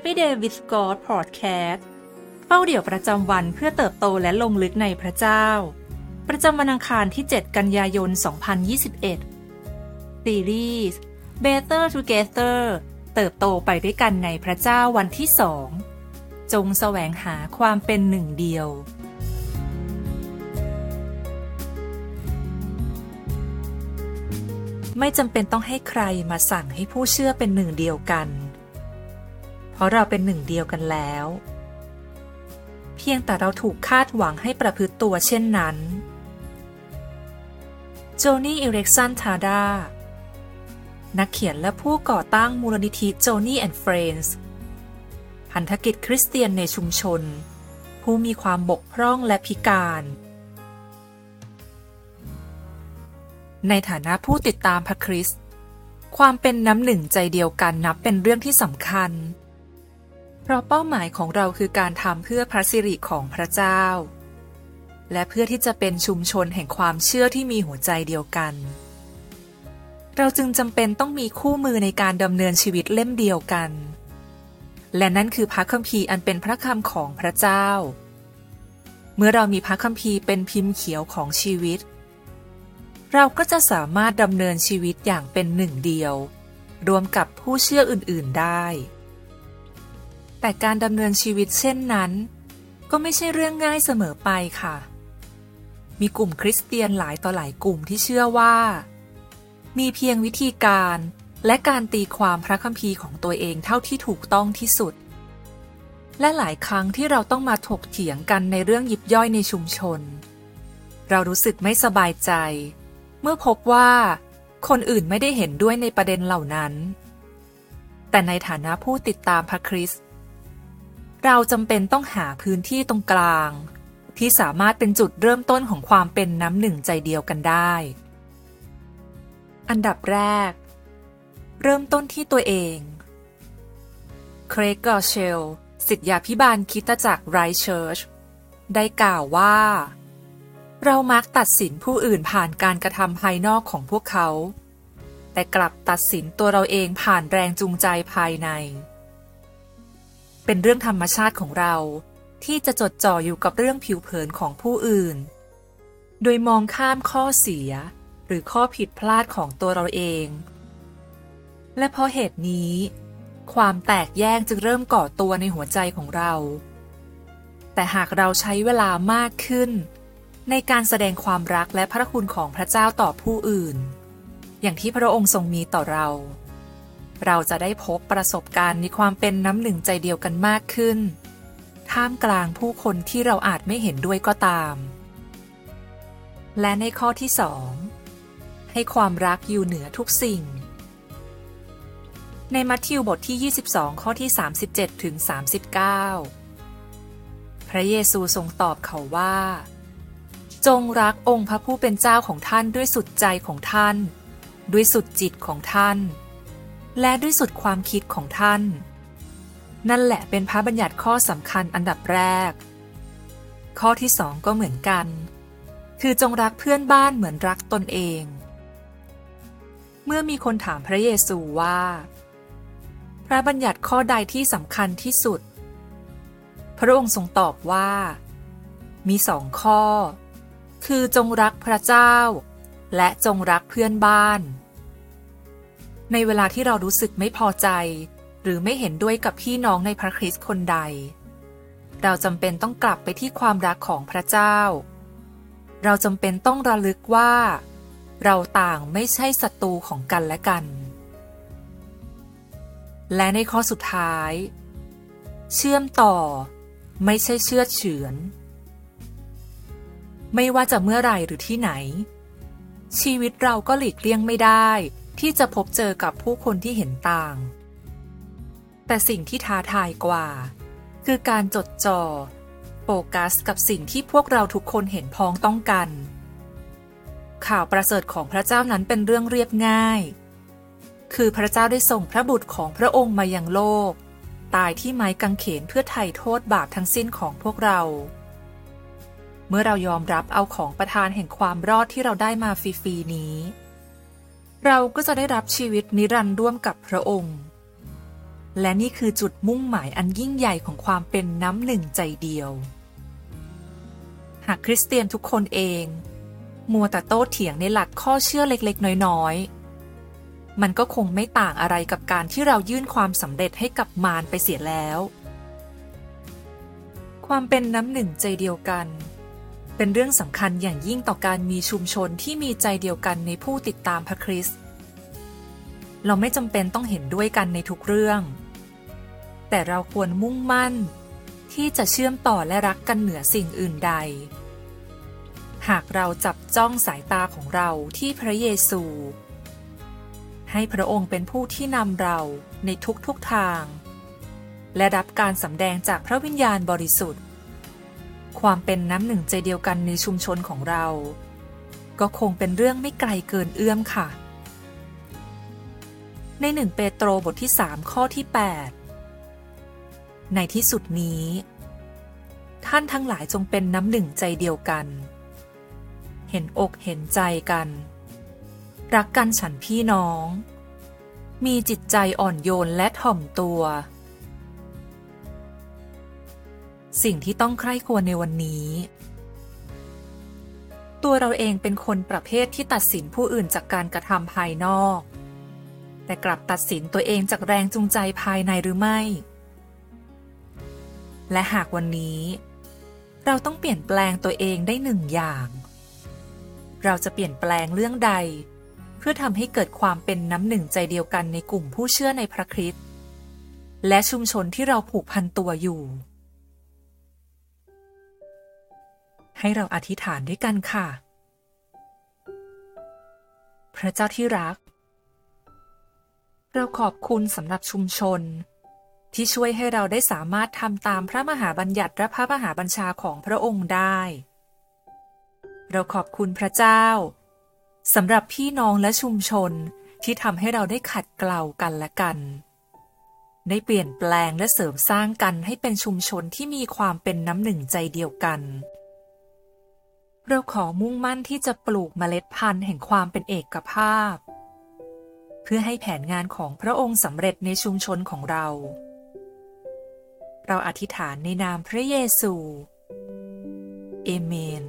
Everyday with God Podcast เป้าเดี่ยวประจำวันเพื่อเติบโตและลงลึกในพระเจ้า ประจำวันอังคารที่ 7 กันยายน 2021 ซีรีส์ Better Together เติบโตไปด้วยกันในพระเจ้าวันที่สองจงแสวงหาความเป็นหนึ่งเดียว ไม่จำเป็นต้องให้ใครมาสั่งให้ผู้เชื่อเป็นหนึ่งเดียวกัน เพราะเราเป็นหนึ่งเดียวกันแล้ว เพียงแต่เราถูกคาดหวังให้ประพฤติตัวเช่นนั้น โจนี่อิเร็กซันทาดา นักเขียนและผู้ก่อตั้งมูลนิธิ Joni and Friends พันธกิจคริสเตียนในชุมชน ผู้มีความบกพร่องและพิการ ในฐานะผู้ติดตามพระคริสต์ความเป็นน้ำหนึ่งใจเดียวกันนับเป็นเรื่องที่สำคัญ เพราะเป้าหมายของเราคือการทำเพื่อพระสิริของพระเจ้า และเพื่อที่จะเป็นชุมชนแห่งความเชื่อที่มีหัวใจเดียวกัน เราจึงจำเป็นต้องมีคู่มือในการดำเนินชีวิตเล่มเดียวกัน และนั่นคือพระคัมภีร์อันเป็นพระคำของพระเจ้า เมื่อเรามีพระคัมภีร์เป็นพิมพ์เขียวของชีวิต เราก็จะสามารถดำเนินชีวิตอย่างเป็นหนึ่งเดียว รวมกับผู้เชื่ออื่น ๆ ได้ แต่การดำเนินชีวิตเช่นนั้น ก็ไม่ใช่เรื่องง่ายเสมอไปค่ะ มีกลุ่มคริสเตียนหลายต่อหลายกลุ่มที่เชื่อว่า มีเพียงวิธีการและการตีความพระคัมภีร์ของตัวเองเท่าที่ถูกต้องที่สุด และหลายครั้งที่เราต้องมาถกเถียงกันในเรื่องยิบย่อยในชุมชน เรารู้สึกไม่สบายใจ เมื่อพบว่าคนอื่นไม่ได้เห็นด้วยในประเด็นเหล่านั้น แต่ในฐานะผู้ติดตามพระคริสต์ เราจำเป็นต้องหาพื้นที่ตรงกลาง ที่สามารถเป็นจุดเริ่มต้นของความเป็นน้ำหนึ่งใจเดียวกันได้ อันดับแรก เริ่มต้นที่ตัวเอง เครกกอร์เชลสิทธยาพิบาลคิดจากรไรเชิร์ชได้กล่าวว่า เรามักตัดสินผู้อื่นผ่านการกระทำภายนอกของพวกเขา แต่กลับตัดสินตัวเราเองผ่านแรงจูงใจภายใน เป็นเรื่องธรรมชาติของเรา ที่จะจดจ่ออยู่กับเรื่องผิวเผินของผู้อื่น โดยมองข้ามข้อเสีย หรือข้อผิดพลาดของตัวเราเอง และเพราะเหตุนี้ ความแตกแยกจึงเริ่มก่อตัวในหัวใจของเรา แต่หากเราใช้เวลามากขึ้น ในการแสดงความรักและพระคุณของพระเจ้าต่อผู้อื่น อย่างที่พระองค์ทรงมีต่อเรา เราจะได้พบประสบการณ์ในความเป็นน้ำหนึ่งใจเดียวกันมากขึ้น ท่ามกลางผู้คนที่เราอาจไม่เห็นด้วยก็ตาม และในข้อที่สองให้ความรักอยู่เหนือทุกสิ่ง ในมัทธิวบทที่ 22 ข้อที่ 37 ถึง 39 พระเยซูทรงตอบเขาว่า จงรักองค์พระผู้เป็นเจ้าของท่านด้วยสุดใจของท่าน ด้วยสุดจิตของท่าน และด้วยสุดความคิดของท่าน นั่นแหละเป็นพระบัญญัติข้อสำคัญอันดับแรก ข้อที่สองก็เหมือนกัน คือจงรักเพื่อนบ้านเหมือนรักตนเอง เมื่อมีคนถามพระเยซูว่า พระบัญญัติข้อใดที่สำคัญที่สุด พระองค์ทรงตอบว่า มีสองข้อ คือจงรักพระเจ้า และจงรักเพื่อนบ้าน ในเวลาที่เรารู้สึกไม่พอใจ หรือไม่เห็นด้วยกับพี่น้องในพระคริสต์คนใด เราจำเป็นต้องกลับไปที่ความรักของพระเจ้า เราจำเป็นต้องระลึกว่า เราต่างไม่ใช่ศัตรูของกันและกัน และในข้อสุดท้าย เชื่อมต่อ ไม่ใช่เชื่อเฉือน ไม่ว่าจะเมื่อไรหรือที่ไหน ชีวิตเราก็หลีกเลี่ยงไม่ได้ ที่จะพบเจอกับผู้คนที่เห็นต่าง แต่สิ่งที่ท้าทายกว่า คือการจดจ่อโฟกัสกับสิ่งที่พวกเราทุกคนเห็นพ้องต้องกัน ข่าวประเสริฐของพระเจ้านั้นเป็นเรื่องเรียบง่าย คือพระเจ้าได้ส่งพระบุตรของพระองค์มายังโลก ตายที่ไม้กางเขนเพื่อไถ่โทษบาปทั้งสิ้นของพวกเราเมื่อเรายอมรับเอาของประทานแห่งความรอดที่เราได้มาฟรีๆนี้ เราก็จะได้รับชีวิตนิรันดร์ร่วมกับพระองค์ และนี่คือจุดมุ่งหมายอันยิ่งใหญ่ของความเป็นน้ำหนึ่งใจเดียว หากคริสเตียนทุกคนเอง มัวแต่โต้เถียงในหลักข้อเชื่อเล็กๆ น้อยๆ มันก็คงไม่ต่างอะไรกับการที่เรายื่นความสำเร็จให้กับมารไปเสียแล้ว ความเป็นน้ำหนึ่งใจเดียวกัน เป็นเรื่องสำคัญอย่างยิ่งต่อการมีชุมชนที่มีใจเดียวกันในผู้ติดตามพระคริสต์เราไม่จำเป็นต้องเห็นด้วยกันในทุกเรื่อง แต่เราควรมุ่งมั่น ที่จะเชื่อมต่อและรักกันเหนือสิ่งอื่นใด หากเราจับจ้องสายตาของเราที่พระเยซู ให้พระองค์เป็นผู้ที่นำเราในทุกๆทาง และรับการสำแดงจากพระวิญญาณบริสุทธิ์ ความเป็นน้ำหนึ่งใจเดียวกันในชุมชนของเรา ก็คงเป็นเรื่องไม่ไกลเกินเอื้อมค่ะ ในหนึ่งเปโตรบทที่ 3 ข้อที่ 8 ในที่สุดนี้ ท่านทั้งหลายจงเป็นน้ำหนึ่งใจเดียวกัน เห็นอกเห็นใจกัน รักกันฉันพี่น้อง มีจิตใจอ่อนโยนและถ่อมตัว สิ่งที่ต้องใคร่ควรในวันนี้ ตัวเราเองเป็นคนประเภทที่ตัดสินผู้อื่นจากการกระทำภายนอก แต่กลับตัดสินตัวเองจากแรงจูงใจภายในหรือไม่ และหากวันนี้ เราต้องเปลี่ยนแปลงตัวเองได้หนึ่งอย่าง เราจะเปลี่ยนแปลงเรื่องใด เพื่อทำให้เกิดความเป็นน้ำหนึ่งใจเดียวกันในกลุ่มผู้เชื่อในพระคริสต์และชุมชนที่เราผูกพันตัวอยู่ ให้เราอธิษฐานด้วยกันค่ะ พระเจ้าที่รัก เราขอบคุณสำหรับชุมชน ที่ช่วยให้เราได้สามารถทำตามพระมหาบัญญัติและพระมหาบัญชาของพระองค์ได้ เราขอบคุณพระเจ้าสำหรับพี่น้องและชุมชนที่ทำให้เราได้ขัดเกลากันและกัน ได้เปลี่ยนแปลงและเสริมสร้างกันให้เป็นชุมชนที่มีความเป็นน้ำหนึ่งใจเดียวกัน เราขอมุ่งมั่นที่จะปลูกเมล็ดพันธุ์แห่งความเป็นเอกภาพ เพื่อให้แผนงานของพระองค์สำเร็จในชุมชนของเรา เราอธิษฐานในนามพระเยซู เอเมน